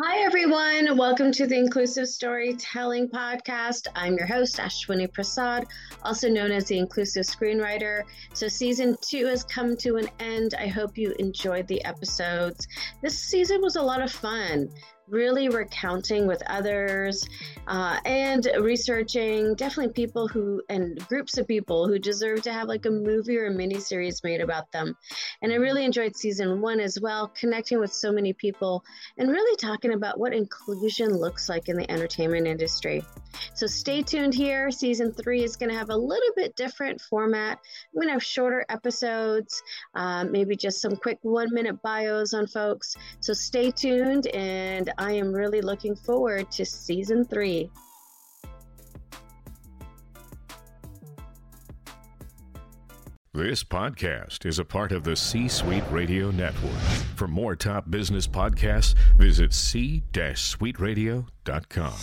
Hi, everyone. Welcome to the Inclusive Storytelling Podcast. I'm your host, Ashwini Prasad, also known as the Inclusive Screenwriter. So, season two has come to an end. I hope you enjoyed the episodes. This season was a lot of fun really recounting with others uh, and researching definitely people who and groups of people who deserve to have like a movie or a mini series made about them. And i really enjoyed season one as well connecting with so many people and really talking about what inclusion looks like in the entertainment industry so stay tuned here season three is going to have a little bit different format i'm going to have shorter episodes uh, maybe just some quick one minute bios on folks so stay tuned and I am really looking forward to season three. This podcast is a part of the C Suite Radio Network. For more top business podcasts, visit c-suiteradio.com.